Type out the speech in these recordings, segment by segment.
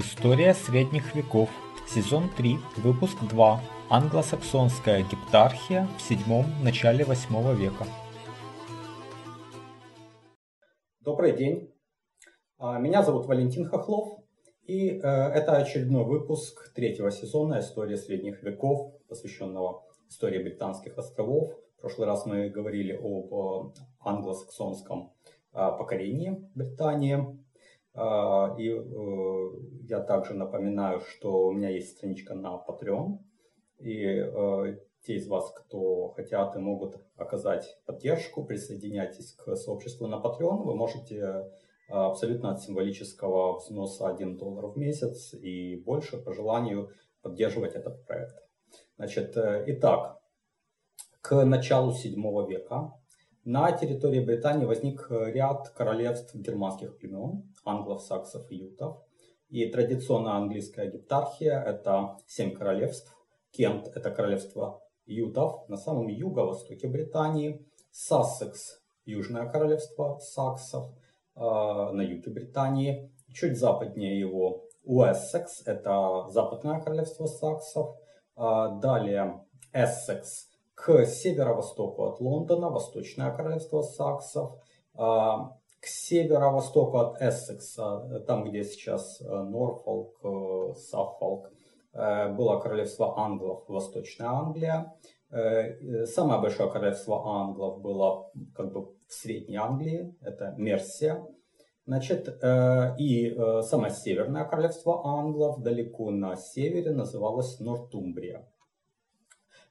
История средних веков. Сезон 3, выпуск 2. Англосаксонская гептархия в седьмом начале восьмого века. Добрый день. А, меня зовут Валентин Хохлов, и э, это очередной выпуск третьего сезона истории средних веков, посвященного истории британских островов. В прошлый раз мы говорили об э, англосаксонском э, покорении Британии. А, и э, я также напоминаю, что у меня есть страничка на Patreon. И э, те из вас, кто хотят и могут оказать поддержку, присоединяйтесь к сообществу на Patreon. Вы можете э, абсолютно от символического взноса 1 доллар в месяц и больше по желанию поддерживать этот проект. Значит, итак, к началу 7 века на территории Британии возник ряд королевств германских племен, англов, саксов и ютов. И традиционная английская гептархия – это семь королевств. Кент – это королевство ютов на самом юго-востоке Британии. Сассекс – южное королевство саксов э, на юге Британии. Чуть западнее его Уэссекс – это западное королевство саксов. Э, далее Эссекс к северо-востоку от Лондона, восточное королевство саксов. Э, к северо-востоку от Эссекса, там, где сейчас э, Норфолк, э, Саффолк, э, было королевство англов, Восточная Англия. Самое большое королевство англов было как бы в Средней Англии, это Мерсия. Значит, и самое северное королевство англов далеко на севере называлось Нортумбрия.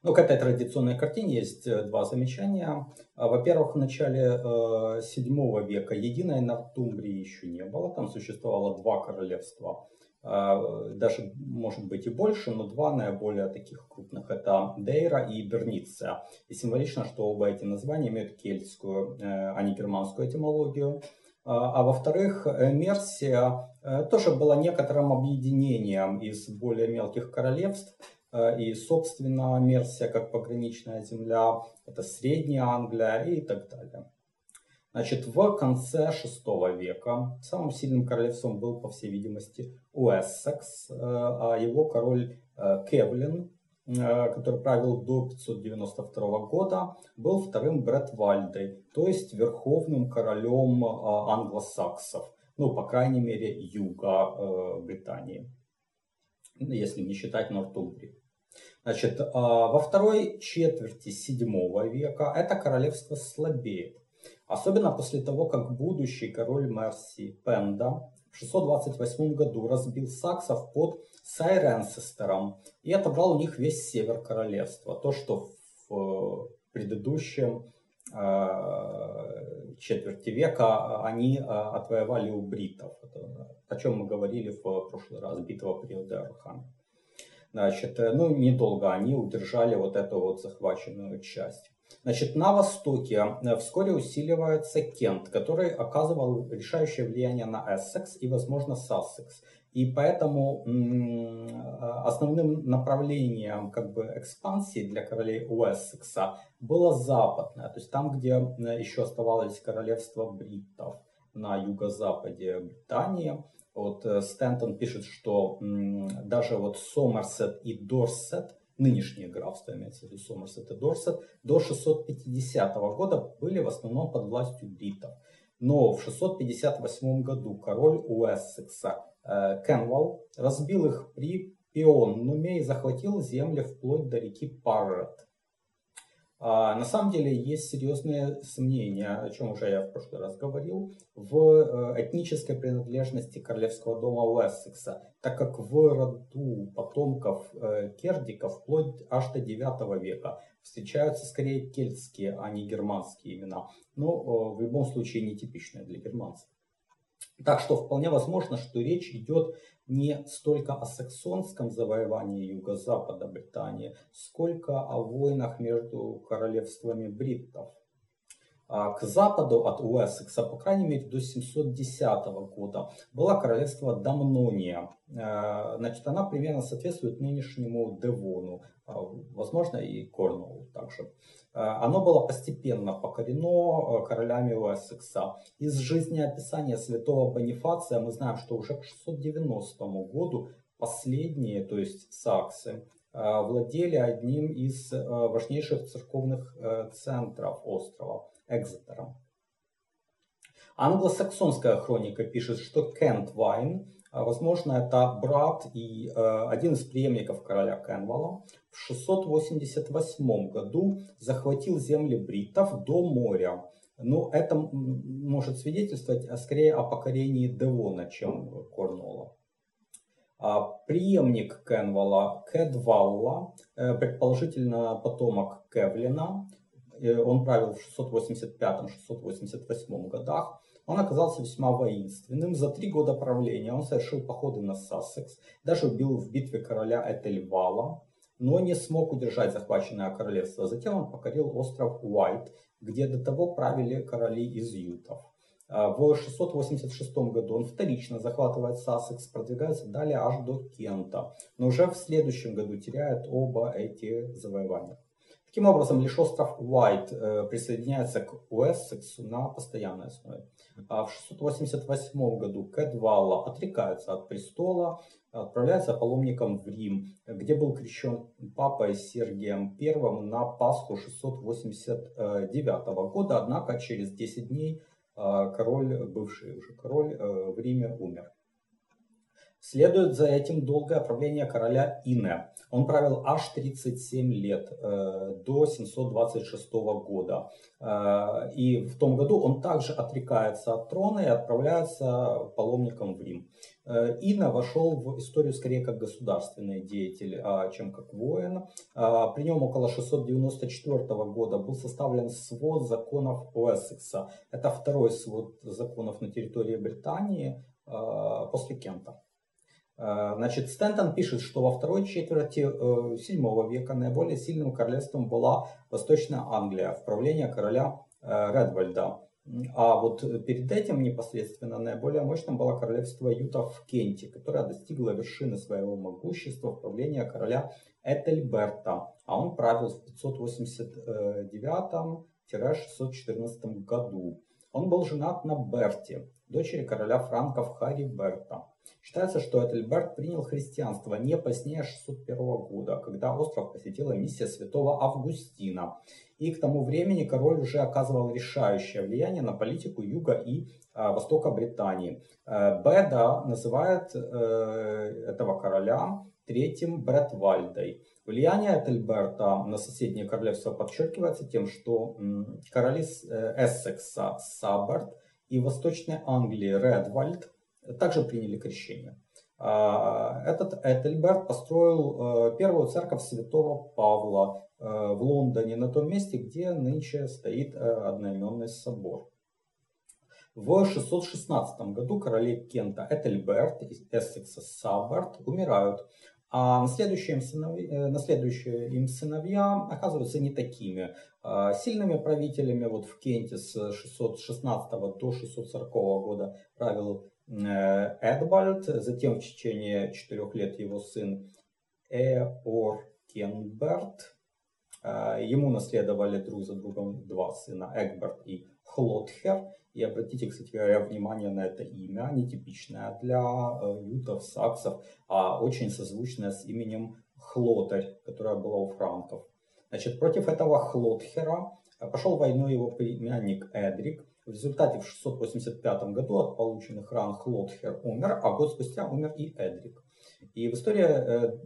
Ну, к этой традиционной картине есть э, два замечания. А, во-первых, в начале э, 7 века единой Нортумбрии еще не было. Там существовало два королевства. Э, даже, может быть, и больше, но два наиболее таких крупных. Это Дейра и Берниция. И символично, что оба эти названия имеют кельтскую, э, а не германскую этимологию. А, а во-вторых, э, Мерсия э, тоже была некоторым объединением из более мелких королевств, Э, и, собственно, Мерсия как пограничная земля, это Средняя Англия и так далее. Значит, в конце VI века самым сильным королевством был, по всей видимости, Уэссекс, э, а его король э, Кевлин, который правил до 592 года, был вторым Бретвальдой, то есть верховным королем англосаксов, ну, по крайней мере, юга Британии, если не считать Нортумбрии. Значит, а, во второй четверти седьмого века это королевство слабеет. Особенно после того, как будущий король Мерси Пенда в 628 году разбил саксов под Сайренсестером и отобрал у них весь север королевства. То, что в предыдущем а, четверти века они а, отвоевали у бритов. о чем мы говорили в прошлый раз, битва при Одерхаме. Значит, э, ну, недолго они удержали вот эту вот захваченную часть. Значит, на востоке э, вскоре усиливается Кент, который оказывал решающее влияние на Эссекс и, возможно, Сассекс. И поэтому э, основным направлением как бы, экспансии для королей Уэссекса было западное, то есть там, где еще оставалось королевство бриттов на юго-западе Британии. Вот э, Стэнтон пишет, что даже вот Сомерсет и Дорсет, нынешние графства, имеется в виду Сомерсет и Дорсет, до 650 года были в основном под властью бритов. Но в 658 году король Уэссекса э, Кенвал разбил их при Пионнуме и захватил земли вплоть до реки Паррет. А, на самом деле есть серьезные сомнения, о чем уже я в прошлый раз говорил, в э, этнической принадлежности королевского дома Уэссекса, так как в роду потомков э, кердиков вплоть аж до 9 века встречаются скорее кельтские, а не германские имена, но в любом случае нетипичные для германцев. Так что вполне возможно, что речь идет не столько о саксонском завоевании юго-запада Британии, сколько о войнах между королевствами бриттов. А к западу от Уэссекса, по крайней мере до 710 года, было королевство Дамнония. Э, значит, она примерно соответствует нынешнему Девону, а, возможно и Корнуоллу также. Э, оно было постепенно покорено королями Уэссекса. Из жизнеописания святого Бонифация мы знаем, что уже к 690 году последние, то есть саксы, владели одним из важнейших церковных центров острова. Экзетером. Англосаксонская хроника пишет, что Кент Вайн, а, возможно, это брат и э, один из преемников короля Кенвала, в 688 году захватил земли бриттов до моря. Но это может свидетельствовать а, скорее о покорении Девона, чем Корнуолла. А, преемник Кенвала, Кедвалла, э, предположительно потомок Кевлина, он правил в 685-688 годах. Он оказался весьма воинственным. За три года правления он совершил походы на Сассекс, даже убил в битве короля Этельвала, но не смог удержать захваченное королевство. Затем он покорил остров Уайт, где до того правили короли из ютов. А, в 686 году он вторично захватывает Сассекс, продвигается далее аж до Кента, но уже в следующем году теряет оба эти завоевания. Таким образом, лишь остров Уайт э, присоединяется к Уэссексу на постоянной основе. А в 688 году Кэдвалла отрекается от престола, отправляется паломником в Рим, где был крещен папой Сергием I на Пасху 689 года, однако через 10 дней э, король, бывший уже король э, в Риме умер. Следует за этим долгое правление короля Ине. Он правил аж 37 лет, э, до 726 года. Э, и в том году он также отрекается от трона и отправляется паломником в Рим. Э, Ина вошел в историю скорее как государственный деятель, а, чем как воин. При нем около 694 года был составлен свод законов Уэссекса. Это второй свод законов на территории Британии после Кента. Э, значит, Стентон пишет, что во второй четверти VII э, века наиболее сильным королевством была Восточная Англия в правлении короля э, Редвальда. А вот перед этим непосредственно наиболее мощным было королевство Юта в Кенте, которое достигло вершины своего могущества в правлении короля Этельберта. А он правил в 589-614 году. Он был женат на Берте, дочери короля франков Хари Берта. Считается, что Этельберт принял христианство не позднее 601 года, когда остров посетила миссия святого Августина. И к тому времени король уже оказывал решающее влияние на политику юга и а, востока Британии. Э, Беда называет э, этого короля третьим Бретвальдой. Влияние Этельберта на соседнее королевство подчеркивается тем, что короли э, Эссекса Саберт и Восточной Англии Редвальд также приняли крещение. А, этот Этельберт построил э, первую церковь святого Павла э, в Лондоне, на том месте, где нынче стоит э, одноименный собор. В 616 году короли Кента Этельберт и Эссекса Саббард умирают, а наследующие им, сыновья, наследующие им сыновья оказываются не такими сильными правителями. Вот в Кенте с 616 до 640 года правил Э, Эдвальд, затем в течение четырех лет его сын Эоркенберт. Э, ему наследовали друг за другом два сына, Эгберт и Хлотхер. И обратите, кстати говоря, внимание на это имя, нетипичное для э, ютов, саксов, а очень созвучное с именем Хлотарь, которое было у франков. Значит, против этого Хлотхера пошел войну его племянник Эдрик, в результате в 685 году от полученных ран Хлодхер умер, а год спустя умер и Эдрик. И в историю э,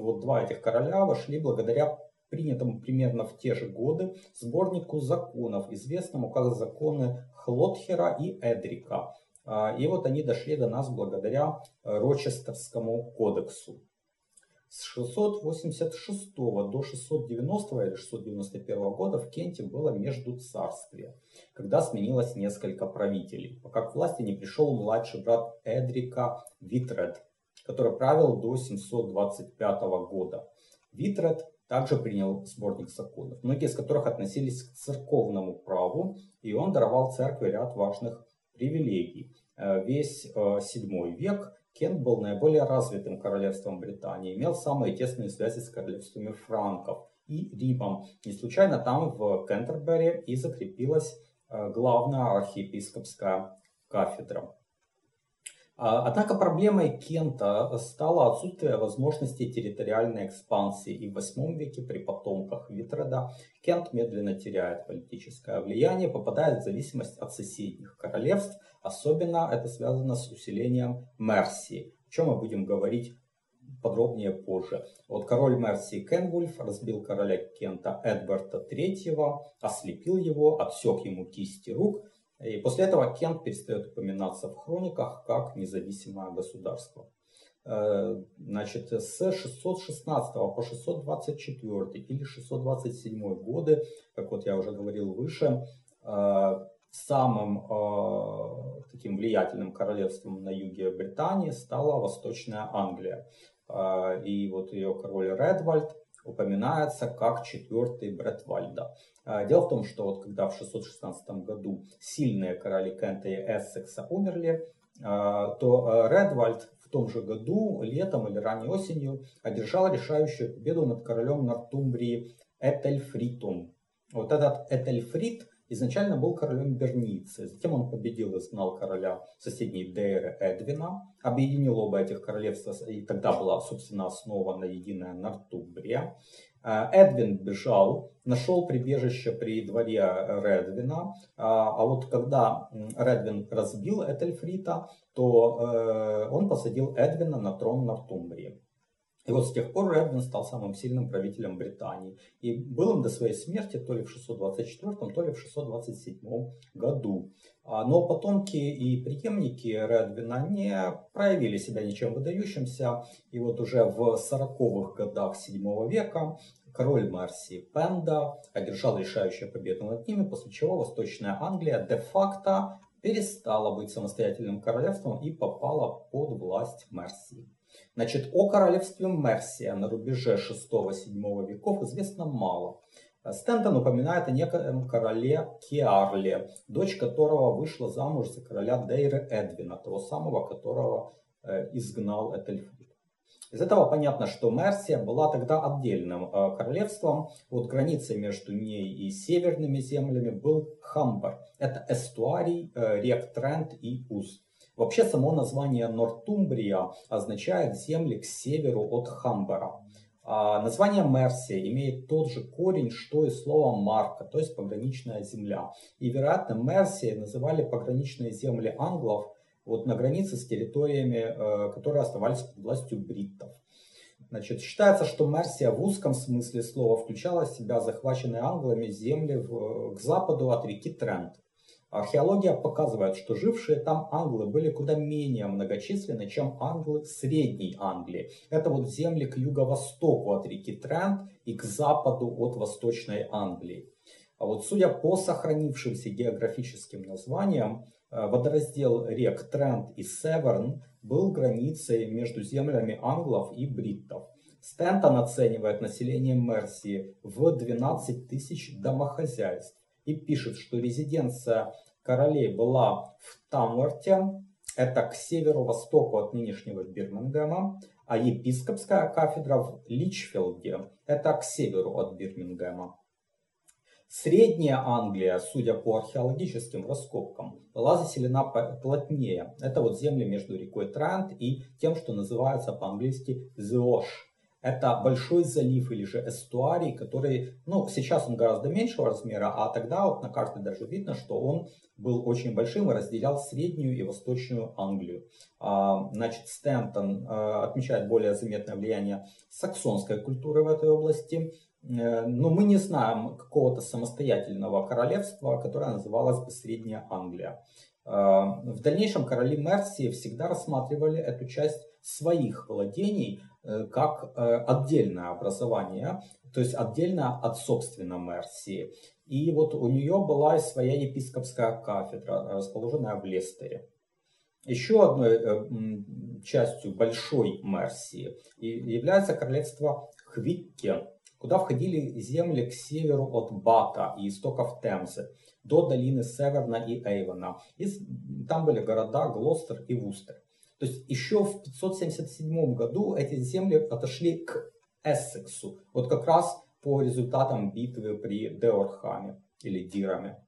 вот два этих короля вошли благодаря принятому примерно в те же годы сборнику законов, известному как законы Хлодхера и Эдрика. А, и вот они дошли до нас благодаря э, Рочестерскому кодексу. С 686 до 690 или 691 года в Кенте было между царствие, когда сменилось несколько правителей, пока к власти не пришел младший брат Эдрика Витред, который правил до 725 года. Витред также принял сборник законов, многие из которых относились к церковному праву, и он даровал церкви ряд важных привилегий. Э, весь VII век Кент был наиболее развитым королевством Британии, имел самые тесные связи с королевствами франков и Римом. Не случайно там в Кентербери и закрепилась главная архиепископская кафедра. А, однако проблемой Кента стало отсутствие возможности территориальной экспансии. И в VIII веке при потомках Витреда Кент медленно теряет политическое влияние, попадает в зависимость от соседних королевств. Особенно это связано с усилением Мерсии, о чем мы будем говорить подробнее позже. Вот король Мерсии Кенвульф разбил короля Кента Эдварда III, ослепил его, отсек ему кисти рук – и после этого Кент перестает упоминаться в хрониках как независимое государство. Э, значит, с 616 по 624 или 627 годы, как вот я уже говорил выше, э, самым э, таким влиятельным королевством на юге Британии стала Восточная Англия. И вот ее король Редвальд упоминается как четвертый Бретвальда. А, дело в том, что вот когда в 616 году сильные короли Кента и Эссекса умерли, а, то а, Редвальд в том же году, летом или ранней осенью, одержал решающую победу над королем Нортумбрии Этельфритом. Вот этот Этельфрит изначально был королем Берницы. Затем он победил и изгнал короля соседней Дейры Эдвина, объединил оба этих королевства, и тогда была, собственно, основана единая Нортумбрия. Э, Эдвин бежал, нашел прибежище при дворе Редвина, а, а вот когда Редвин разбил Этельфрита, то э, он посадил Эдвина на трон Нортумбрии. И вот с тех пор Редвин стал самым сильным правителем Британии. И был им до своей смерти то ли в 624, то ли в 627 году. А, но потомки и преемники Редвина не проявили себя ничем выдающимся. И вот уже в 40-х годах 7 века король Марсии Пенда одержал решающую победу над ними, после чего Восточная Англия де-факто перестала быть самостоятельным королевством и попала под власть Мерсии. Значит, о королевстве Мерсия на рубеже 6-7 веков известно мало. Стентон упоминает о некоем короле Киарле, дочь которого вышла замуж за короля Дейры Эдвина, того самого, которого э, изгнал Этельфрид. Из этого понятно, что Мерсия была тогда отдельным э, королевством. Вот границей между ней и северными землями был Хамбар. Это эстуарий э, рек Трент и Уз. Вообще само название Нортумбрия означает земли к северу от Хамбара. А название Мерсия имеет тот же корень, что и слово Марка, то есть пограничная земля. И, вероятно, Мерсией называли пограничные земли англов вот на границе с территориями, э, которые оставались под властью бриттов. Значит, считается, что Мерсия в узком смысле слова включала в себя захваченные англами земли в, к западу от реки Трент. Археология показывает, что жившие там англы были куда менее многочисленны, чем англы Средней Англии. Это вот земли к юго-востоку от реки Трент и к западу от Восточной Англии. А вот судя по сохранившимся географическим названиям, э, водораздел рек Трент и Северн был границей между землями англов и бриттов. Стентон оценивает население Мерсии в 12 тысяч домохозяйств и пишет, что резиденция королей была в Тамворте, это к северо-востоку от нынешнего Бирмингема, а епископская кафедра в Личфилде, это к северу от Бирмингема. Средняя Англия, судя по археологическим раскопкам, была заселена плотнее. Это вот земли между рекой Трент и тем, что называется по-английски Зош. Это большой залив или же эстуарий, который, ну, сейчас он гораздо меньшего размера, а тогда вот на карте даже видно, что он был очень большим и разделял среднюю и восточную Англию. А, значит, Стэнтон а, отмечает более заметное влияние саксонской культуры в этой области. Э, но мы не знаем какого-то самостоятельного королевства, которое называлось бы Средняя Англия. А, в дальнейшем короли Мерсии всегда рассматривали эту часть своих владений Э, как э, отдельное образование, то есть отдельно от собственной Мерсии. И вот у нее была своя епископская кафедра, расположенная в Лестере. Еще одной э, частью большой Мерсии является королевство Хвитте. куда входили земли к северу от Бата и истоков Темзы до долины Северна и Эйвона. И там были города Глостер и Вустер. То есть еще в 577 году эти земли отошли к Эссексу. Вот как раз по результатам битвы при Деорхаме или Дираме.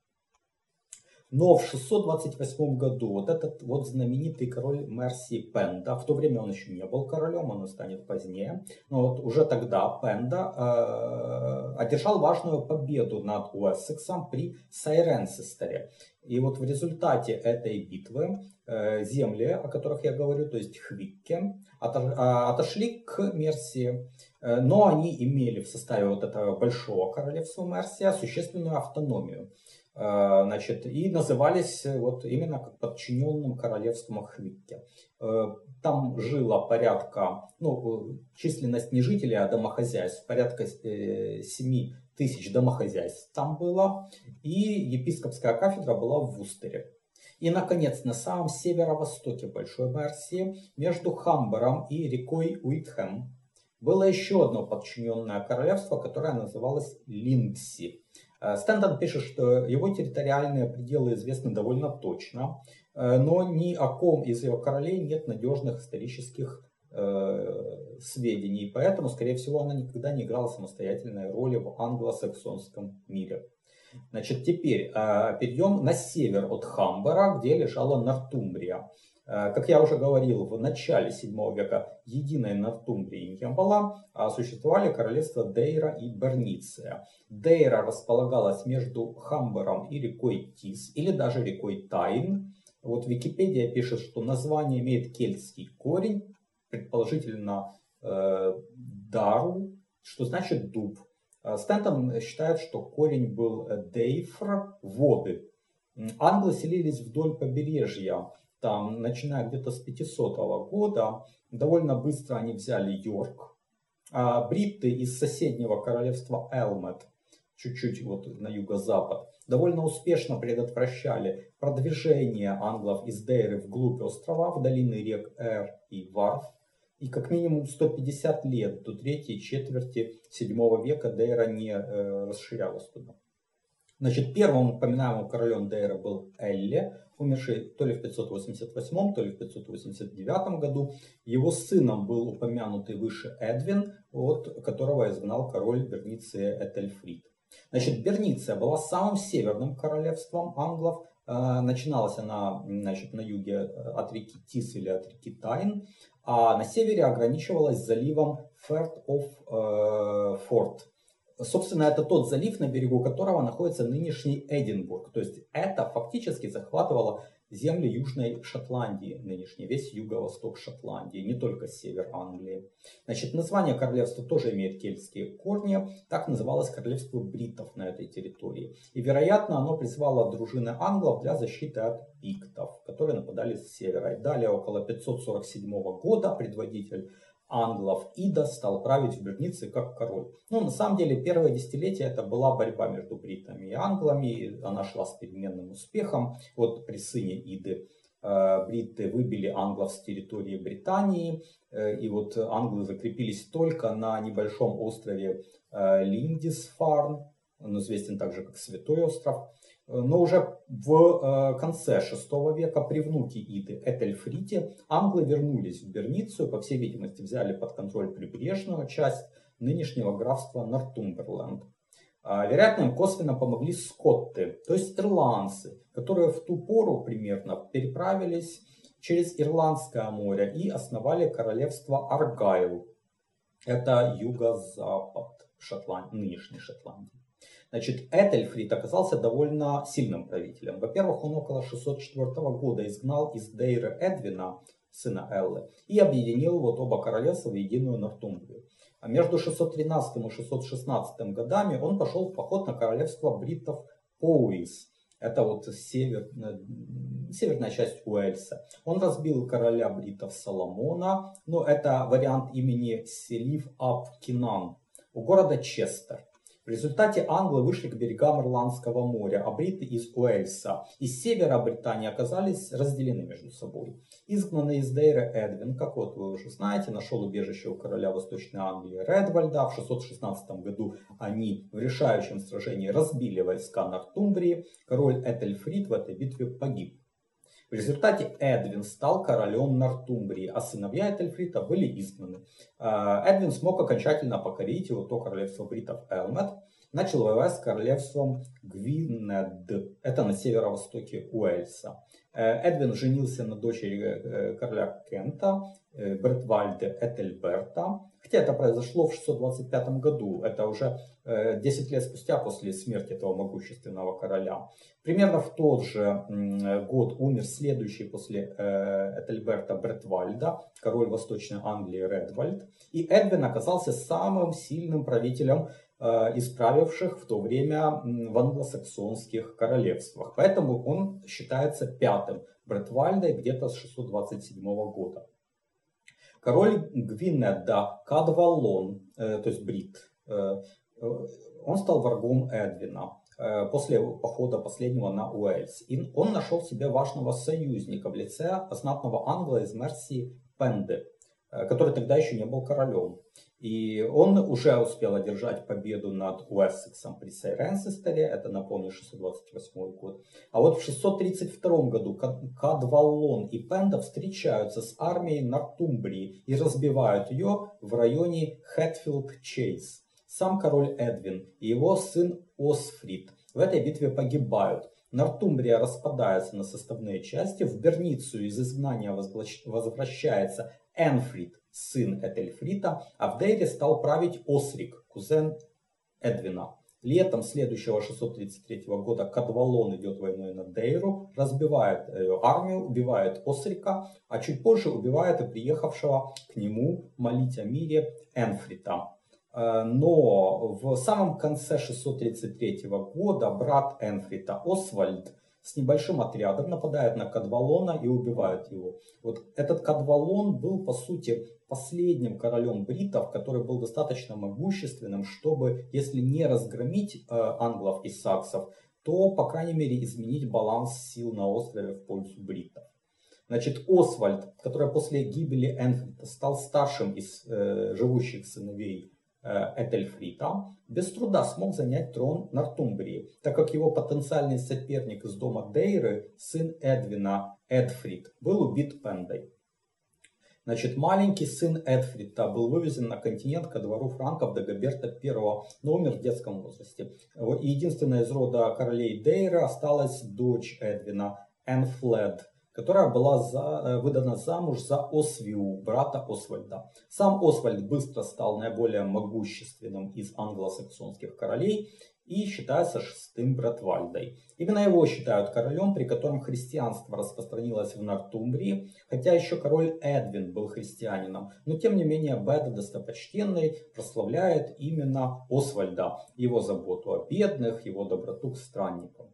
Но в 628 году вот этот вот знаменитый король Мерси Пенда, в то время он еще не был королем, он станет позднее, но вот уже тогда Пенда э, одержал важную победу над Уэссексом при Сайренсестере. И вот в результате этой битвы земли, о которых я говорю, то есть Хвикке, а, отошли к Мерсии, э, но они имели в составе вот этого большого королевства Мерсия существенную автономию. Э, значит, и назывались э, вот именно как подчиненным королевскому Хвитте. Э, там жило порядка, ну, численность не жителей, а домохозяйств, порядка 7 тысяч домохозяйств там было, и епископская кафедра была в Вустере. И, наконец, на самом северо-востоке Большой Мерсии, между Хамбером и рекой Уитхэм, было еще одно подчиненное королевство, которое называлось Лингси. Э, Стентон пишет, что его территориальные пределы известны довольно точно, э, но ни о ком из его королей нет надежных исторических э, сведений, поэтому, скорее всего, она никогда не играла самостоятельной роли в англосаксонском мире. Значит, теперь перейдем на север от Хамбера, где лежала Нортумбрия. Э, как я уже говорил, в начале 7 века единой Нортумбрии не было, а существовали королевства Дейра и Берниция. Дейра располагалась между Хамбером и рекой Тис, или даже рекой Тайн. Вот Википедия пишет, что название имеет кельтский корень, предположительно э, Дару, что значит дуб. Э, Стентон считает, что корень был Дейфр, воды. Англы селились вдоль побережья там, начиная где-то с 500 года, довольно быстро они взяли Йорк. А бритты из соседнего королевства Элмет, чуть-чуть вот на юго-запад, довольно успешно предотвращали продвижение англов из Дейры вглубь острова, в долины рек Эр и Варф. И как минимум 150 лет до третьей четверти 7 века Дейра не э, расширялась туда. Значит, первым упоминаемым королем Дейра был Элле, умерший то ли в 588, то ли в 589 году. Его сыном был упомянутый выше Эдвин, от которого изгнал король Берниция Этельфрид. Значит, Берниция была самым северным королевством англов. Э, начиналась она значит, на юге э, от реки Тис или от реки Тайн, а на севере ограничивалась заливом Ферт оф Форт, Собственно, это тот залив, на берегу которого находится нынешний Эдинбург. То есть это фактически захватывало земли Южной Шотландии, нынешний весь юго-восток Шотландии, не только север Англии. Значит, название королевства тоже имеет кельтские корни. Так называлось королевство бритов на этой территории. И, вероятно, оно призвало дружины англов для защиты от пиктов, которые нападали с севера. И далее, около 547 года, предводитель англов Ида стал править в Бернице как король. Ну, на самом деле, первое десятилетие это была борьба между бритами и англами. Она шла с переменным успехом. Вот при сыне Иды э, бриты выбили англов с территории Британии. Э, и вот англы закрепились только на небольшом острове э, Линдисфарн. Он известен также как Святой остров. Но уже в э, конце VI века при внуке Иды Этельфрите англы вернулись в Берницию, по всей видимости взяли под контроль прибрежную часть нынешнего графства Нортумберленд. А, вероятно, им косвенно помогли скотты, то есть ирландцы, которые в ту пору примерно переправились через Ирландское море и основали королевство Аргайл. Это юго-запад Шотландии, нынешней Шотландии. Значит, Этельфрид оказался довольно сильным правителем. Во-первых, он около 604 года изгнал из Дейра Эдвина, сына Эллы, и объединил вот оба королевства в единую Нортумбрию. А между 613 и 616 годами он пошел в поход на королевство бриттов Поуис. Это вот север, северная часть Уэльса. Он разбил короля бритов Соломона, но это вариант имени Селив Ап Кинан у города Честер. В результате англы вышли к берегам Ирландского моря, а бриты из Уэльса. И севера Британии оказались разделены между собой. Изгнанный из Дейра Эдвин, как вот вы уже знаете, нашел убежище у короля Восточной Англии Редвальда. В 616 году они в решающем сражении разбили войска Нортумбрии. Король Этельфрид в этой битве погиб. В результате Эдвин стал королем Нортумбрии, а сыновья Этельфрита были изгнаны. А, Эдвин смог окончательно покорить его то королевство бритов Элмет, начал воевать с королевством Гвинед, это на северо-востоке Уэльса. Э, Эдвин женился на дочери э, короля Кента, Бертвальде Этельберта, хотя это произошло в 625 году, это уже 10 лет спустя после смерти этого могущественного короля. Примерно в тот же год умер следующий после Этельберта Бертвальда, король Восточной Англии Редвальд, и Эдвин оказался самым сильным правителем Э, исправивших в то время в англосаксонских королевствах. Поэтому он считается пятым Бретвальдой где-то с 627 года. Король Гвинедда Кадвалон, э, то есть Брит, э, он стал врагом Эдвина после похода последнего на Уэльс. И он нашел себе важного союзника в лице знатного англа из Мерсии Пенды, который тогда еще не был королем. И он уже успел одержать победу над Уэссексом при Сайренсестере, это, напомню, 628 год. А вот в 632 году Кадваллон и Пенда встречаются с армией Нортумбрии и разбивают ее в районе Хэтфилд-Чейз. Сам король Эдвин и его сын Осфрид в этой битве погибают. Нортумбрия распадается на составные части, в Берницу из изгнания возвращается Энфрид, сын Этельфрита, а в Дейре стал править Осрик, кузен Эдвина. Летом следующего 633 года Кадвалон идет войной на Дейру, разбивает ее армию, убивает Осрика, а чуть позже убивает и приехавшего к нему молить о мире Энфрита. Э, но в самом конце 633 года брат Энфрита Освальд с небольшим отрядом нападает на Кадвалона и убивает его. Вот этот Кадвалон был, по сути, последним королем бритов, который был достаточно могущественным, чтобы, если не разгромить э, англов и саксов, то, по крайней мере, изменить баланс сил на острове в пользу бритов. Значит, Освальд, который после гибели Энфрита стал старшим из э, живущих сыновей Этельфрита, без труда смог занять трон Нортумбрии, так как его потенциальный соперник из дома Дейры, сын Эдвина Эдфрид, был убит Пендой. Значит, маленький сын Эдфрита был вывезен на континент ко двору франков Дагоберта I, но умер в детском возрасте. Единственная из рода королей Дейры осталась дочь Эдвина, Энфлед, которая была за, э, выдана замуж за Освиу, брата Освальда. Сам Освальд быстро стал наиболее могущественным из англосаксонских королей и считается шестым Братвальдой. Именно его считают королем, при котором христианство распространилось в Нортумбрии, хотя еще король Эдвин был христианином, но тем не менее Беда достопочтенный прославляет именно Освальда, его заботу о бедных, его доброту к странникам.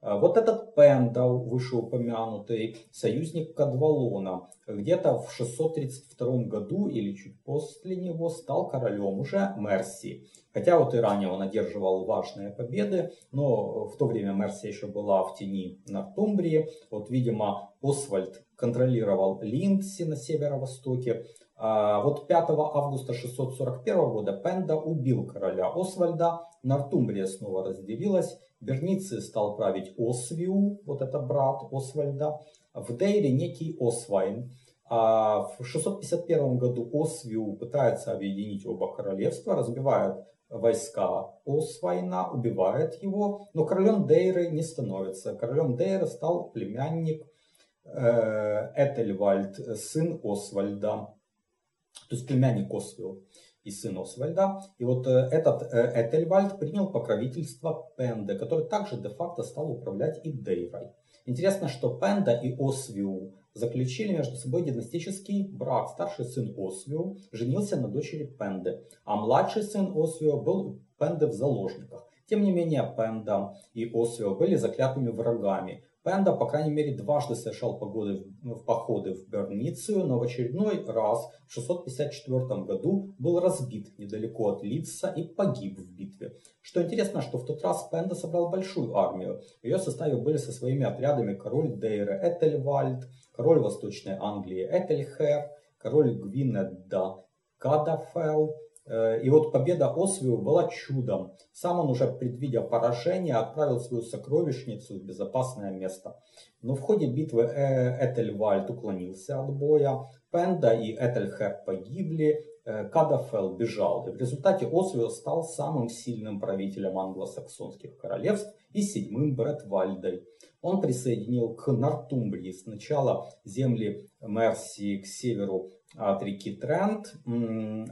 А вот этот Пендал, вышеупомянутый, союзник Кадвалона, где-то в 632 году или чуть после него стал королем уже Мерсии. Хотя вот и ранее он одерживал важные победы, но в то время Мерсия еще была в тени Нортумбрии. Вот, видимо, Освальд контролировал Линдси на северо-востоке. А вот 5 августа 641 года Пенда убил короля Освальда, Нортумбрия снова разделилась, Берницы стал править Освиу, вот это брат Освальда, в Дейре некий Освайн. А в 651 году Освиу пытается объединить оба королевства, разбивает войска Освайна, убивает его, но королем Дейры не становится. Королем Дейры стал племянник э, Этельвальд, сын Освальда, то есть племянник Освиу и сын Освальда. И вот э, этот э, Этельвальд принял покровительство Пенде, который также де-факто стал управлять и Дейрой. Интересно, что Пенда и Освиу заключили между собой династический брак. Старший сын Освиу женился на дочери Пенды, а младший сын Освиу был у Пенды в заложниках. Тем не менее, Пенда и Освио были заклятыми врагами. Пенда, по крайней мере, дважды совершал погоды, в походы в Берницию, но в очередной раз в 654 году был разбит недалеко от Лидса и погиб в битве. Что интересно, что в тот раз Пенда собрал большую армию. В ее составе были со своими отрядами король Дейра Этельвальд, король Восточной Англии Этельхер, король Гвинедда Кадафел, и вот победа Освиу была чудом. Сам он уже, предвидя поражение, отправил свою сокровищницу в безопасное место. Но в ходе битвы э, Этельвальд уклонился от боя, Пенда и Этельхер погибли, э, Кадафел бежал. И в результате Освиу стал самым сильным правителем англосаксонских королевств и седьмым Бретвальдой. Он присоединил к Нортумбрии сначала земли Мерсии к северу от реки Трент,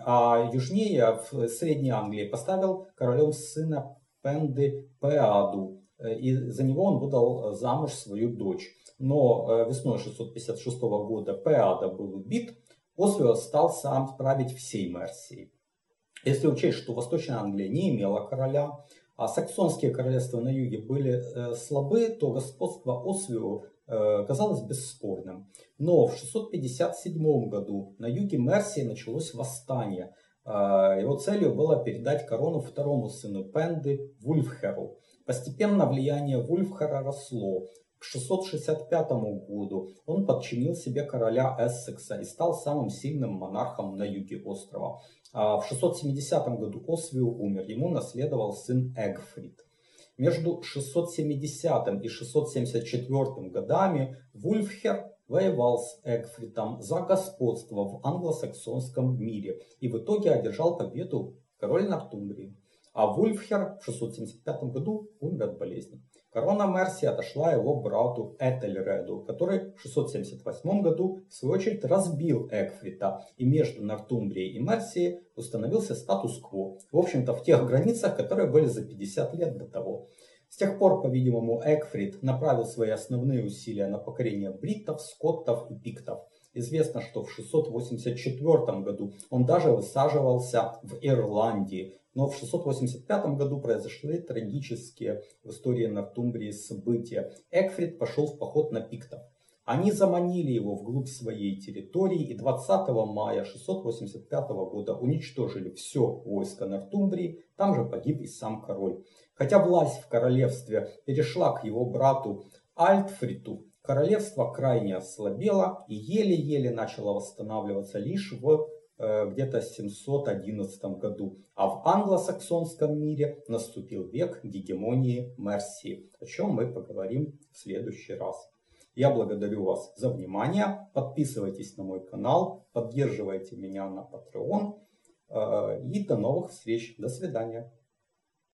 а южнее в Средней Англии поставил королем сына Пенды Пеаду, э, и за него он выдал замуж свою дочь. Но э, весной 656 года Пеада был убит, Освио стал сам править всей Мерсией. Если учесть, что Восточная Англия не имела короля, а саксонские королевства на юге были э, слабы, то господство Освио казалось бесспорным. Но в 657 году на юге Мерсии началось восстание. Э, его целью было передать корону второму сыну Пенды Вульфхеру. Постепенно влияние Вульфхера росло. К 665 году он подчинил себе короля Эссекса и стал самым сильным монархом на юге острова. А в 670 году Освиу умер, ему наследовал сын Эгфрид. Между 670 и 674 годами Вульфхер воевал с Эгфритом за господство в англосаксонском мире и в итоге одержал победу король Нортумбрии. А Вульфхер в 675 году умер от болезни. Корона Мерси отошла его брату Этельреду, который в 678 году в свою очередь разбил Эгфрита, и между Нортумбрией и Мерсией установился статус-кво, в общем-то в тех границах, которые были за 50 лет до того. С тех пор, по-видимому, Эгфрид направил свои основные усилия на покорение бриттов, скоттов и пиктов. Известно, что в 684 году он даже высаживался в Ирландии, но в 685 году произошли трагические в истории Нортумбрии события. Экфрид пошел в поход на пиктов. Они заманили его вглубь своей территории и 20 мая 685 года уничтожили все войско Нортумбрии, там же погиб и сам король. Хотя власть в королевстве перешла к его брату Альтфриту, королевство крайне ослабело и еле-еле начало восстанавливаться лишь в Э, где-то в 711 году. А в англосаксонском мире наступил век гегемонии Мерсии, о чем мы поговорим в следующий раз. Я благодарю вас за внимание. Подписывайтесь на мой канал, поддерживайте меня на Patreon. Э, и до новых встреч. До свидания.